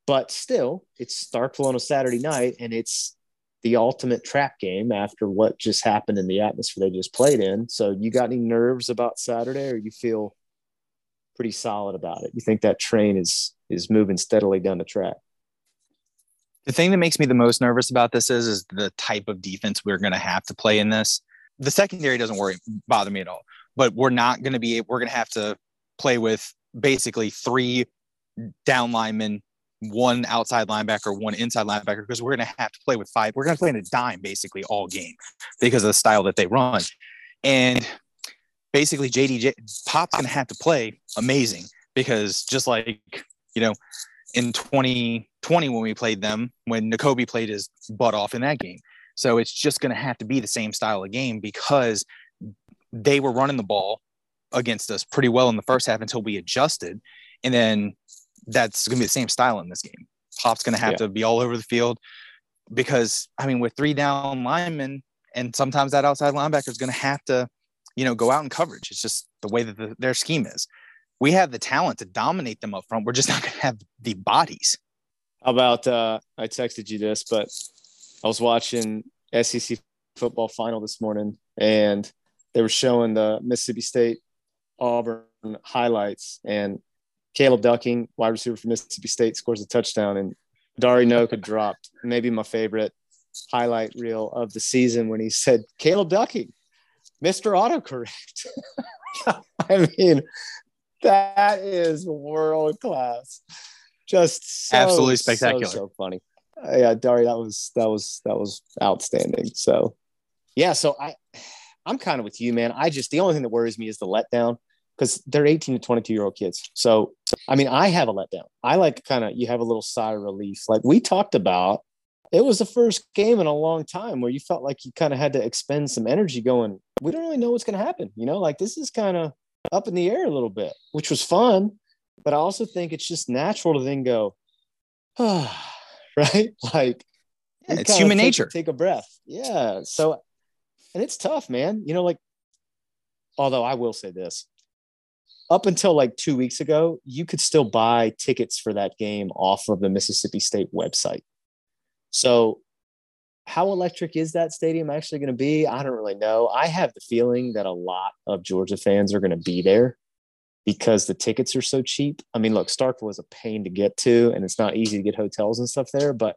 but still, it's Starkville on a Saturday night, and it's the ultimate trap game after what just happened in the atmosphere they just played in. So, you got any nerves about Saturday, or you feel pretty solid about it? You think that train is is moving steadily down the track? The thing that makes me the most nervous about this is is the type of defense we're going to have to play in this. The secondary doesn't worry bother me at all, but we're not going to be we're going to have to play with basically three down linemen one outside linebacker, one inside linebacker, because we're going to have to play with five. We're going to play in a dime basically all game because of the style that they run. And basically, JDJ Pop's going to have to play amazing because just like, you know, in 2020 when we played them, when Nakobe played his butt off in that game. So it's just going to have to be the same style of game because they were running the ball against us pretty well in the first half until we adjusted. And then that's going to be the same style in this game. Pop's going to have yeah. to be all over the field because, I mean, with three down linemen, and sometimes that outside linebacker is going to have to, you know, go out in coverage. It's just the way that the, their scheme is. We have the talent to dominate them up front. We're just not going to have the bodies. About uh, I texted you this, but I was watching SEC football final this morning, and they were showing the Mississippi State Auburn highlights, and Caleb Ducking, wide receiver for Mississippi State, scores a touchdown, and Dari Nowkhah dropped maybe my favorite highlight reel of the season when he said, Caleb Ducking, Mr. Autocorrect. I mean, that is world class. Just so, absolutely spectacular. So, so funny. Uh, yeah, Dari, that was that was that was outstanding. So yeah, so I I'm kind of with you, man. I just the only thing that worries me is the letdown because they're 18 to 22 year old kids. So, I mean, I have a letdown. I like kind of, you have a little sigh of relief. Like we talked about, it was the first game in a long time where you felt like you kind of had to expend some energy going, we don't really know what's going to happen. You know, like this is kind of up in the air a little bit, which was fun. But I also think it's just natural to then go, ah, right? Like, yeah, it's human take, nature. Take a breath. Yeah. So, and it's tough, man. You know, like, although I will say this up until like two weeks ago, you could still buy tickets for that game off of the Mississippi State website. So, how electric is that stadium actually going to be? I don't really know. I have the feeling that a lot of Georgia fans are going to be there because the tickets are so cheap. I mean, look, Starkville is a pain to get to, and it's not easy to get hotels and stuff there. But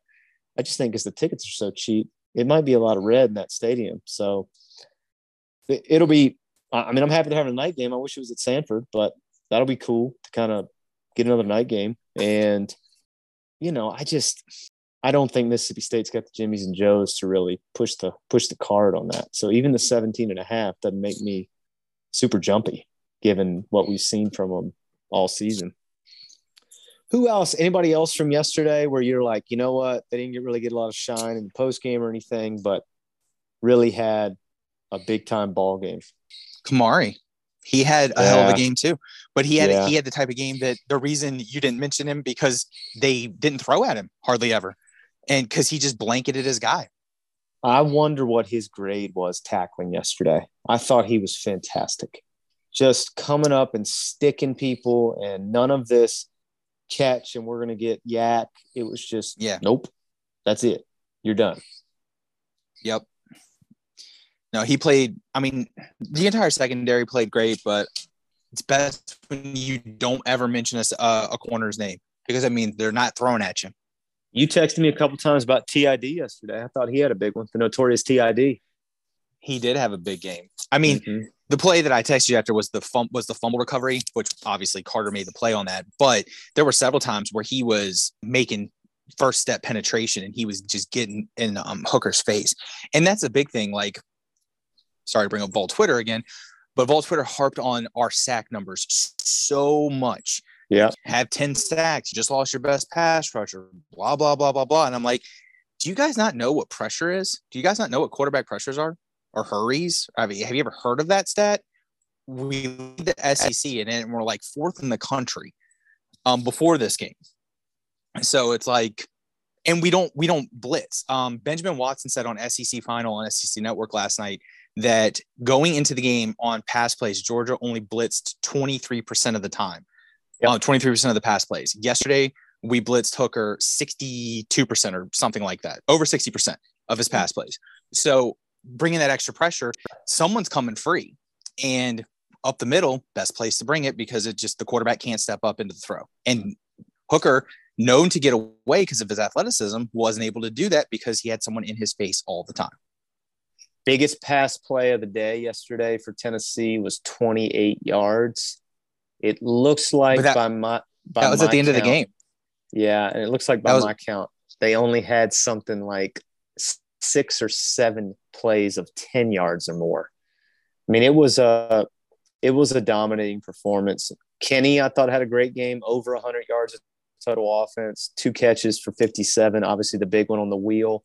I just think because the tickets are so cheap, it might be a lot of red in that stadium. So it'll be I mean, I'm happy to have a night game. I wish it was at Sanford, but that'll be cool to kind of get another night game. And, you know, I just, I don't think Mississippi State's got the Jimmys and Joes to really push the push the card on that. So even the 17 and a half doesn't make me super jumpy given what we've seen from them all season. Who else? Anybody else from yesterday where you're like, you know what? They didn't get really get a lot of shine in the post game or anything, but really had a big time ball game. Kamari. He had a hell of a game too, but he had Yeah. he had the type of game that the reason you didn't mention him because they didn't throw at him hardly ever, and because he just blanketed his guy. I wonder what his grade was tackling yesterday. I thought he was fantastic. Just coming up and sticking people and none of this catch and we're going to get yak. It was just, Yeah. nope. That's it. You're done. Yep. No, he played. I mean, the entire secondary played great, but it's best when you don't ever mention a, uh, a corner's name because I mean they're not throwing at you. You texted me a couple times about TID yesterday. I thought he had a big one, the notorious TID. He did have a big game. I mean, Mhm. The play that I texted you after was the fum- was the fumble recovery, which obviously Carter made the play on that. But there were several times where he was making first step penetration and he was just getting in um, Hooker's face, and that's a big thing. Like, sorry to bring up Vol Twitter again, but Vol Twitter harped on our sack numbers so much. Yeah. have ten sacks, you just lost your best pass rusher, blah blah blah blah blah, and I'm like, do you guys not know what pressure is? Do you guys not know what quarterback pressures are? Or hurries. I mean, have you ever heard of that stat? We lead the SEC and then we're like fourth in the country um, before this game. So it's like, and we don't we don't blitz. Um, Benjamin Watson said on SEC Final on SEC Network last night that going into the game on pass plays, Georgia only blitzed 23% of the time. Yep. Uh, 23% of the pass plays. Yesterday, we blitzed Hooker 62% or something like that, over 60% of his pass plays. So bringing that extra pressure, someone's coming free. And up the middle, best place to bring it because it just the quarterback can't step up into the throw. And Hooker, known to get away because of his athleticism, wasn't able to do that because he had someone in his face all the time. Biggest pass play of the day yesterday for Tennessee was 28 yards. It looks like that- by my by That was at the end of the game. Yeah, and it looks like by was- my count, they only had something like six or seven plays of 10 yards or more. I mean, it was a it was a dominating performance. Kenny, I thought had a great game, over 100 yards of total offense, two catches for 57, obviously the big one on the wheel.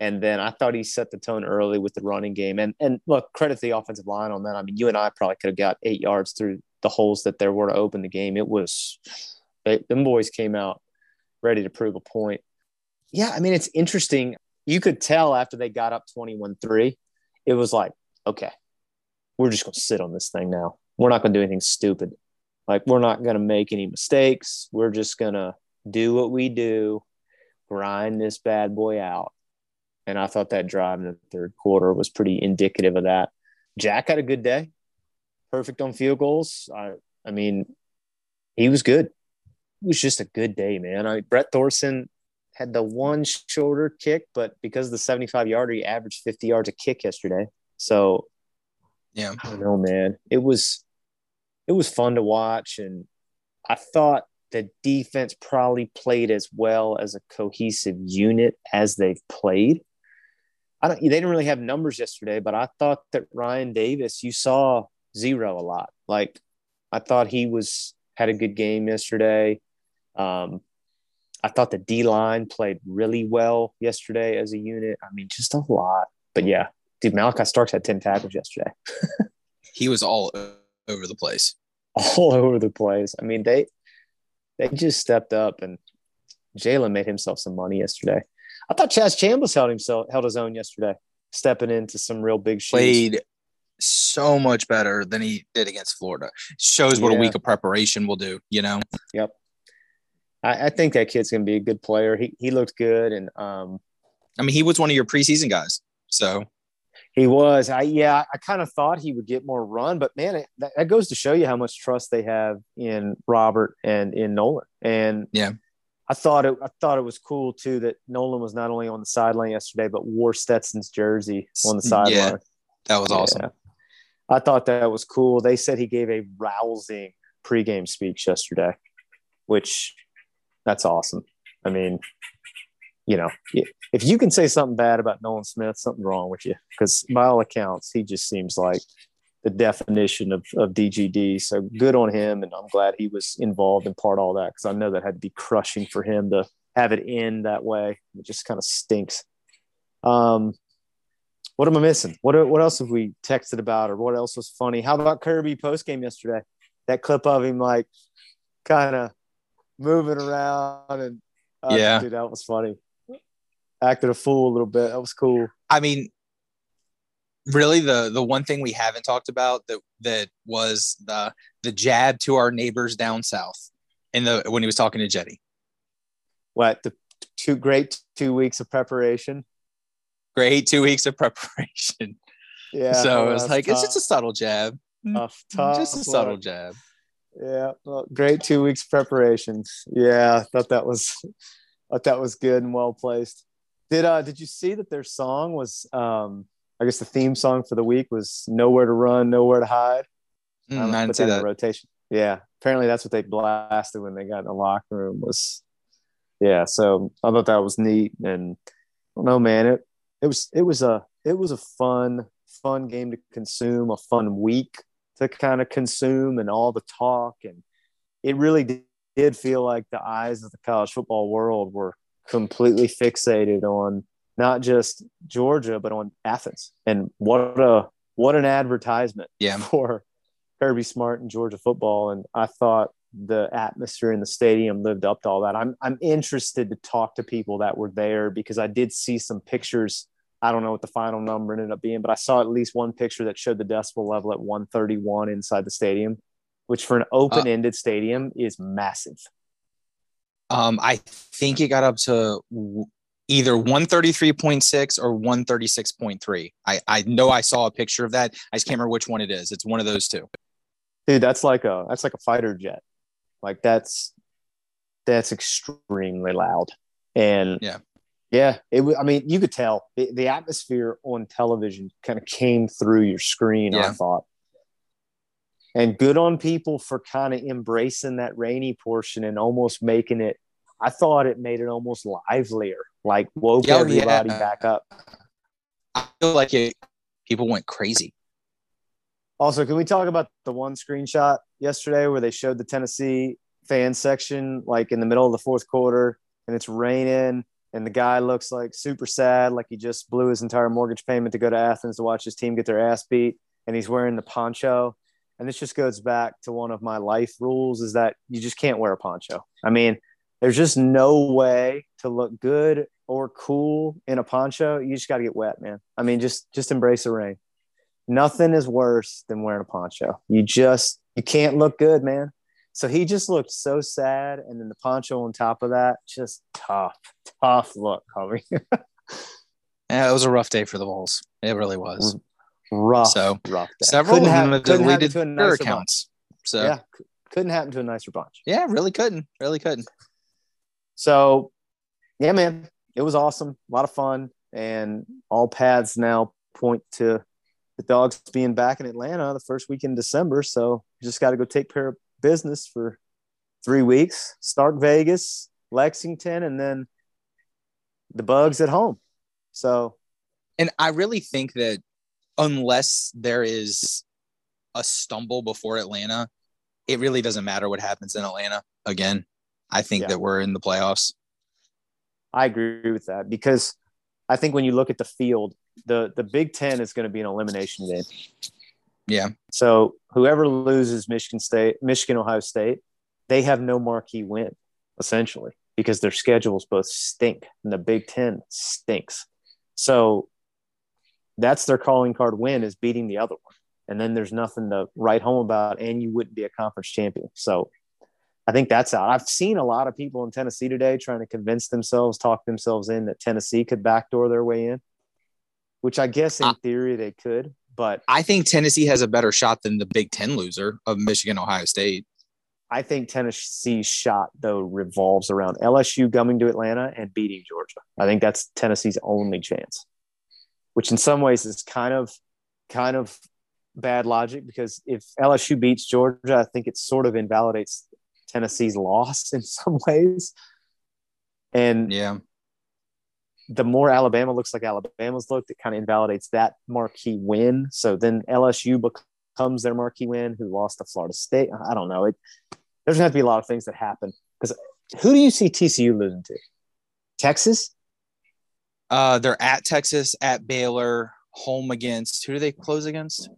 And then I thought he set the tone early with the running game. And and look, credit the offensive line on that. I mean, you and I probably could have got eight yards through the holes that there were to open the game. It was them boys came out ready to prove a point. Yeah, I mean, it's interesting. You could tell after they got up 21 3, it was like, okay, we're just going to sit on this thing now. We're not going to do anything stupid. Like, we're not going to make any mistakes. We're just going to do what we do, grind this bad boy out. And I thought that drive in the third quarter was pretty indicative of that. Jack had a good day, perfect on field goals. I, I mean, he was good it was just a good day, man. I Brett Thorson had the one shorter kick, but because of the 75 yarder, he averaged 50 yards a kick yesterday. So Yeah. I don't know, man. It was it was fun to watch, and I thought the defense probably played as well as a cohesive unit as they've played. I don't. They didn't really have numbers yesterday, but I thought that Ryan Davis, you saw zero a lot. Like I thought he was had a good game yesterday. Um, I thought the D line played really well yesterday as a unit. I mean, just a lot. But yeah, dude, Malaki Starks had 10 tackles yesterday, He was all over the place. all over the place. I mean, they they just stepped up and Jalen made himself some money yesterday. I thought Chaz Chambliss held himself held his own yesterday, stepping into some real big shoes. Played so much better than he did against Florida. Shows what Yeah. a week of preparation will do, you know? I, I think that kid's gonna be a good player. He he looked good and um I mean, he was one of your preseason guys. So He was. I yeah. I kind of thought he would get more run, but man, it, that, that goes to show you how much trust they have in Robert and in Nolan. And Yeah. I thought it. I thought it was cool too that Nolan was not only on the sideline yesterday, but wore Stetson's jersey on the sideline. Yeah, that was awesome. Yeah. I thought that was cool. They said he gave a rousing pregame speech yesterday, which that's awesome. I mean, you know, if you can say something bad about Nolan Smith, something's wrong with you. Because by all accounts, he just seems like the definition of, of DGD. So good on him. And I'm glad he was involved in part all that because I know that had to be crushing for him to have it end that way. It just kind of stinks. Um, what am I missing? What, what else have we texted about or what else was funny? How about Kirby post game yesterday? That clip of him like kind of moving around and uh, yeah, dude, that was funny. Acted a fool a little bit. That was cool. I mean, really, the the one thing we haven't talked about that that was the the jab to our neighbors down south in the when he was talking to Jetty. What the two great two weeks of preparation? Great two weeks of preparation. Yeah. So it was like tough. it's just a subtle jab. Tough, tough just a subtle jab. Yeah, well, great two weeks preparations. Yeah, I thought that was, thought that was good and well placed. Did uh did you see that their song was um I guess the theme song for the week was "Nowhere to Run, Nowhere to Hide." Mm, I, I didn't see that. rotation. Yeah, apparently that's what they blasted when they got in the locker room. Was yeah, so I thought that was neat, and I don't know, man. It it was it was a it was a fun fun game to consume, a fun week to kind of consume, and all the talk, and it really did, feel like the eyes of the college football world were completely fixated on not just Georgia, but on Athens. And what a what an advertisement yeah. for Kirby Smart and Georgia football. And I thought the atmosphere in the stadium lived up to all that. I'm I'm interested to talk to people that were there because I did see some pictures. I don't know what the final number ended up being, but I saw at least one picture that showed the decibel level at 131 inside the stadium, which for an open-ended uh, stadium is massive. Um, I think it got up to either 133.6 or 136.3. I, I know I saw a picture of that. I just can't remember which one it is. It's one of those two. Dude, that's like a that's like a fighter jet. Like that's that's extremely loud. And yeah. Yeah, it I mean, you could tell the, the atmosphere on television kind of came through your screen, yeah. I thought. And good on people for kind of embracing that rainy portion and almost making it I thought it made it almost livelier, like woke oh, everybody yeah. back up. I feel like it, people went crazy. Also, can we talk about the one screenshot yesterday where they showed the Tennessee fan section like in the middle of the fourth quarter and it's raining and the guy looks like super sad, like he just blew his entire mortgage payment to go to Athens to watch his team get their ass beat, and he's wearing the poncho. And this just goes back to one of my life rules is that you just can't wear a poncho. I mean, there's just no way to look good or cool in a poncho. You just got to get wet, man. I mean, just just embrace the rain. Nothing is worse than wearing a poncho. You just you can't look good, man. So he just looked so sad, and then the poncho on top of that, just tough, tough look, Harvey. yeah, it was a rough day for the Vols. It really was rough. So rough. Day. Several couldn't of them deleted their accounts. Bunch. So yeah, couldn't happen to a nicer bunch. Yeah, really couldn't. Really couldn't. So, yeah, man, it was awesome. A lot of fun. And all paths now point to the dogs being back in Atlanta the first week in December. So, just got to go take care of business for three weeks. StarkVegas, Lexington, and then the bugs at home. So, and I really think that unless there is a stumble before Atlanta, it really doesn't matter what happens in Atlanta again. I think yeah. that we're in the playoffs. I agree with that because I think when you look at the field, the the Big Ten is going to be an elimination game. Yeah. So whoever loses Michigan State, Michigan, Ohio State, they have no marquee win essentially because their schedules both stink and the Big Ten stinks. So that's their calling card win is beating the other one. And then there's nothing to write home about, and you wouldn't be a conference champion. So I think that's out. I've seen a lot of people in Tennessee today trying to convince themselves, talk themselves in that Tennessee could backdoor their way in, which I guess in theory they could. But I think Tennessee has a better shot than the Big Ten loser of Michigan, Ohio State. I think Tennessee's shot though revolves around LSU coming to Atlanta and beating Georgia. I think that's Tennessee's only chance, which in some ways is kind of kind of bad logic because if LSU beats Georgia, I think it sort of invalidates Tennessee's loss in some ways. And yeah, the more Alabama looks like Alabama's looked, it kind of invalidates that marquee win. So then LSU becomes their marquee win, who lost to Florida State. I don't know. It there's going to have to be a lot of things that happen because who do you see TCU losing to? Texas? Uh, they're at Texas, at Baylor, home against who do they close against?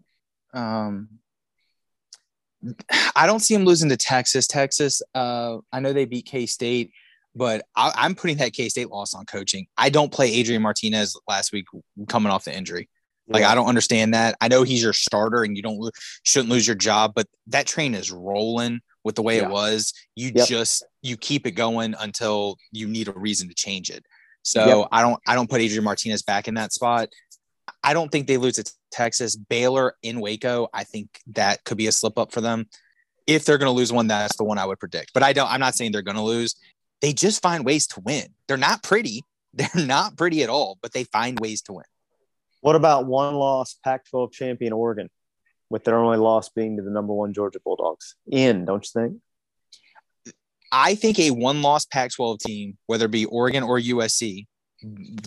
Um, I don't see them losing to Texas. Texas, uh, I know they beat K State, but I, am putting that K State loss on coaching. I don't play Adrian Martinez last week coming off the injury. Like yeah. I don't understand that. I know he's your starter and you don't shouldn't lose your job, but that train is rolling with the way yeah. it was. You yep. just you keep it going until you need a reason to change it. So yep. I don't I don't put Adrian Martinez back in that spot. I don't think they lose to Texas. Baylor in Waco, I think that could be a slip up for them. If they're going to lose one, that's the one I would predict. But I don't. I'm not saying they're going to lose. They just find ways to win. They're not pretty. They're not pretty at all, but they find ways to win. What about one loss Pac-12 champion Oregon, with their only loss being to the number one Georgia Bulldogs? In, don't you think? I think a one-loss Pac-12 team, whether it be Oregon or USC,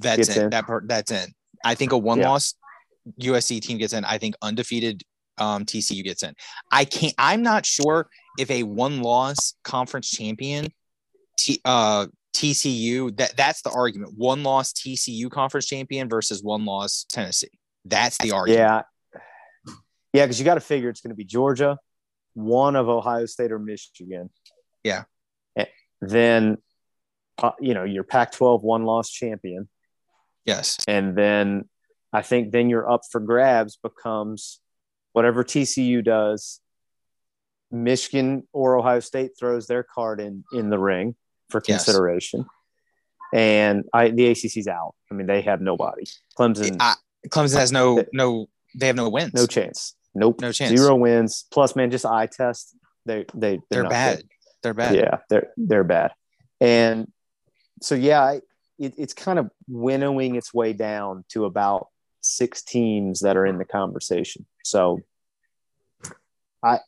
that's in. in. That part, that's in. I think a one yeah. loss USC team gets in. I think undefeated um, TCU gets in. I can't. I'm not sure if a one loss conference champion T, uh, TCU that that's the argument. One loss TCU conference champion versus one loss Tennessee. That's the argument. Yeah. Yeah, because you got to figure it's going to be Georgia, one of Ohio State or Michigan. Yeah. And then, uh, you know, your Pac 12 one loss champion. Yes. And then I think then you're up for grabs becomes whatever TCU does. Michigan or Ohio State throws their card in in the ring for consideration. Yes. And I the ACC's out. I mean, they have nobody. Clemson. I, Clemson has no no. They have no wins. No chance. Nope. No chance. Zero wins. Plus, man, just eye test. They they they're, they're bad. Good. They're bad. Yeah, they're they're bad. And so yeah, it, it's kind of winnowing its way down to about six teams that are in the conversation. So I,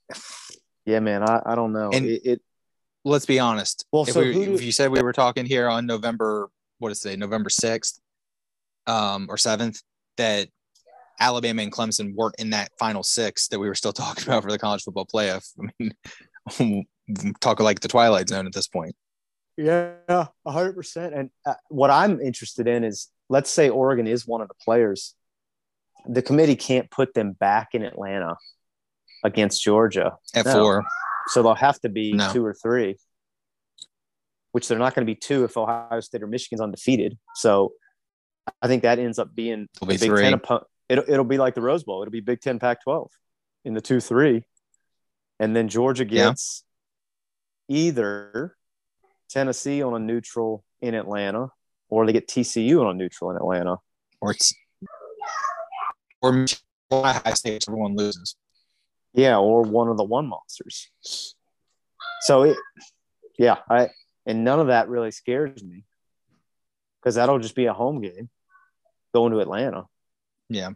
yeah, man, I, I don't know. And it, it let's be honest. Well, if, so we, do, if you said we were talking here on November, what is it, November 6th um, or 7th, that Alabama and Clemson weren't in that final six that we were still talking about for the college football playoff. I mean, talk like the Twilight Zone at this point. Yeah, hundred percent. And uh, what I'm interested in is, let's say Oregon is one of the players. The committee can't put them back in Atlanta against Georgia at no. four, so they'll have to be no. two or three. Which they're not going to be two if Ohio State or Michigan's undefeated. So I think that ends up being it'll be Big three. Ten. Oppo- it'll, it'll be like the Rose Bowl. It'll be Big Ten, Pac-12 in the two three, and then Georgia gets yeah. either Tennessee on a neutral in Atlanta, or they get TCU on a neutral in Atlanta, or or Ohio State, everyone loses. Yeah, or one of the one monsters. So it, yeah, I and none of that really scares me because that'll just be a home game going to Atlanta. Yeah.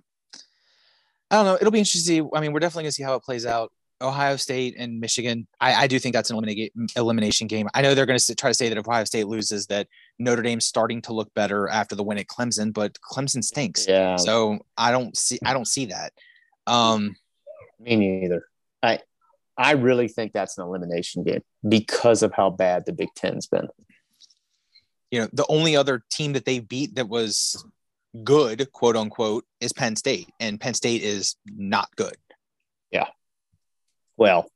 I don't know. It'll be interesting. I mean, we're definitely going to see how it plays out. Ohio State and Michigan, I, I do think that's an elimination game. I know they're going to try to say that if Ohio State loses, that Notre Dame's starting to look better after the win at Clemson, but Clemson stinks. Yeah. So I don't see I don't see that. Um, Me neither. I I really think that's an elimination game because of how bad the Big Ten's been. You know, the only other team that they beat that was good, quote unquote, is Penn State, and Penn State is not good. Yeah well,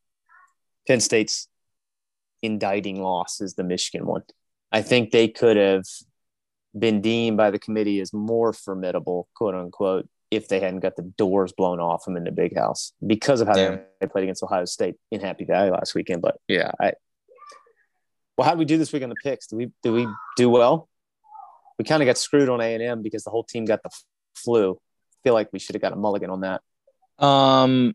Penn State's indicting loss is the Michigan one. I think they could have been deemed by the committee as more formidable, quote unquote, if they hadn't got the doors blown off them in the big house because of how yeah. they played against Ohio State in Happy Valley last weekend. But yeah, I well, how did we do this week on the picks? Do we do we do well? We kind of got screwed on A and M because the whole team got the flu. I feel like we should have got a mulligan on that. Um,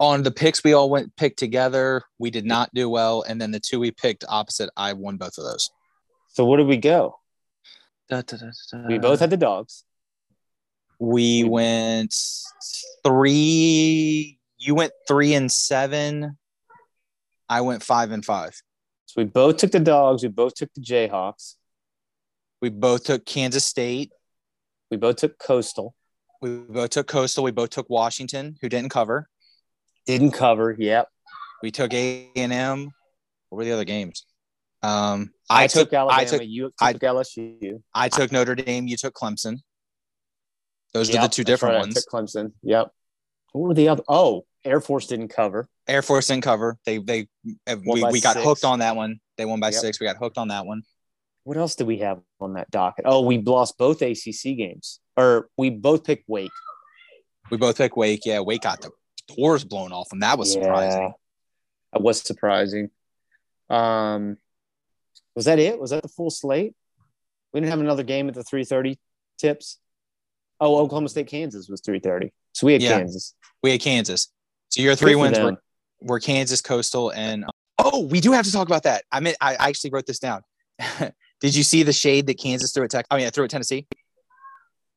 on the picks we all went picked together we did not do well and then the two we picked opposite i won both of those so where did we go da, da, da, we both had the dogs we went three you went three and seven i went five and five so we both took the dogs we both took the jayhawks We both took Kansas State. We both took Coastal. We both took Coastal. We both took Washington, who didn't cover. Didn't cover. Yep. We took A and M. What were the other games? Um, I, took, Alabama. I took you took I- LSU. I took Notre Dame. You took Clemson. Those are the two different right, ones. Clemson. Yep. What were the other? Oh, Air Force didn't cover. Air Force didn't cover. They they uh, we, we got six. hooked on that one. They won by Yep. six. We got hooked on that one. What else did we have on that docket? Oh, we lost both ACC games, or we both picked Wake. We both picked Wake. Yeah, Wake got the doors blown off them. That was surprising. That was surprising. Um, was that it? Was that the full slate? We didn't have another game at the three thirty tips. Oh, Oklahoma State, Kansas was three thirty. So we had Yeah. Kansas. We had Kansas. So your three Good wins were, were Kansas, Coastal, and oh, we do have to talk about that. I mean, I actually wrote this down. Did you see the shade that Kansas threw at Tech? Oh, I mean, threw at Tennessee.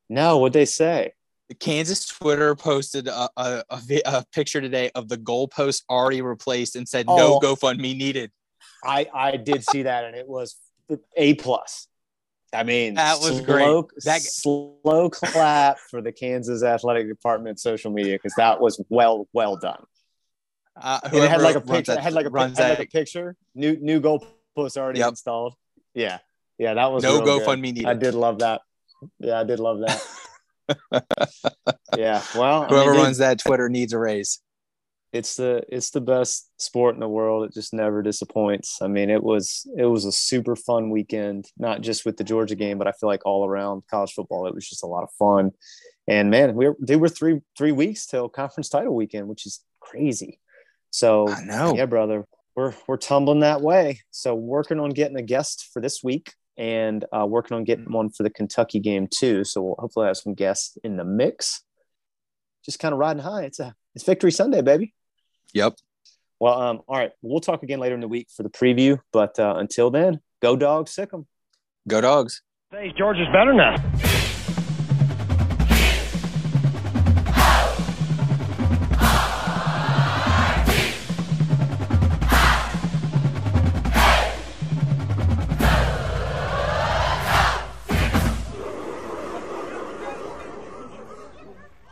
No, what'd they say? The Kansas Twitter posted a, a, a, a picture today of the goalpost already replaced and said no Oh. GoFundMe needed. I I did see that, and it was a plus. I mean, That was slow, great. That- slow clap for the Kansas athletic department social media because that was well well done. Uh, it had like a picture. that- It had like a, runs had like a picture. New new goalpost already Yep. installed. Yeah, yeah, that was no. GoFundMe needed. I did love that. Yeah, I did love that. yeah, well, I Whoever mean, dude, runs that Twitter needs a raise. It's the it's the best sport in the world. It just never disappoints. I mean, it was it was a super fun weekend, not just with the Georgia game, but I feel like all around college football, it was just a lot of fun. And man, we were they were three three weeks till conference title weekend, which is crazy. So I know. yeah, brother, we're we're tumbling that way. So working on getting a guest for this week, and uh, working on getting one for the Kentucky game too. So we'll hopefully have some guests in the mix. Just kind of riding high. It's a it's Victory Sunday, baby. Yep. Well, um, all right, we'll talk again later in the week for the preview. But uh, until then, go dogs, sick them. Go dogs. Say Georgia's better now.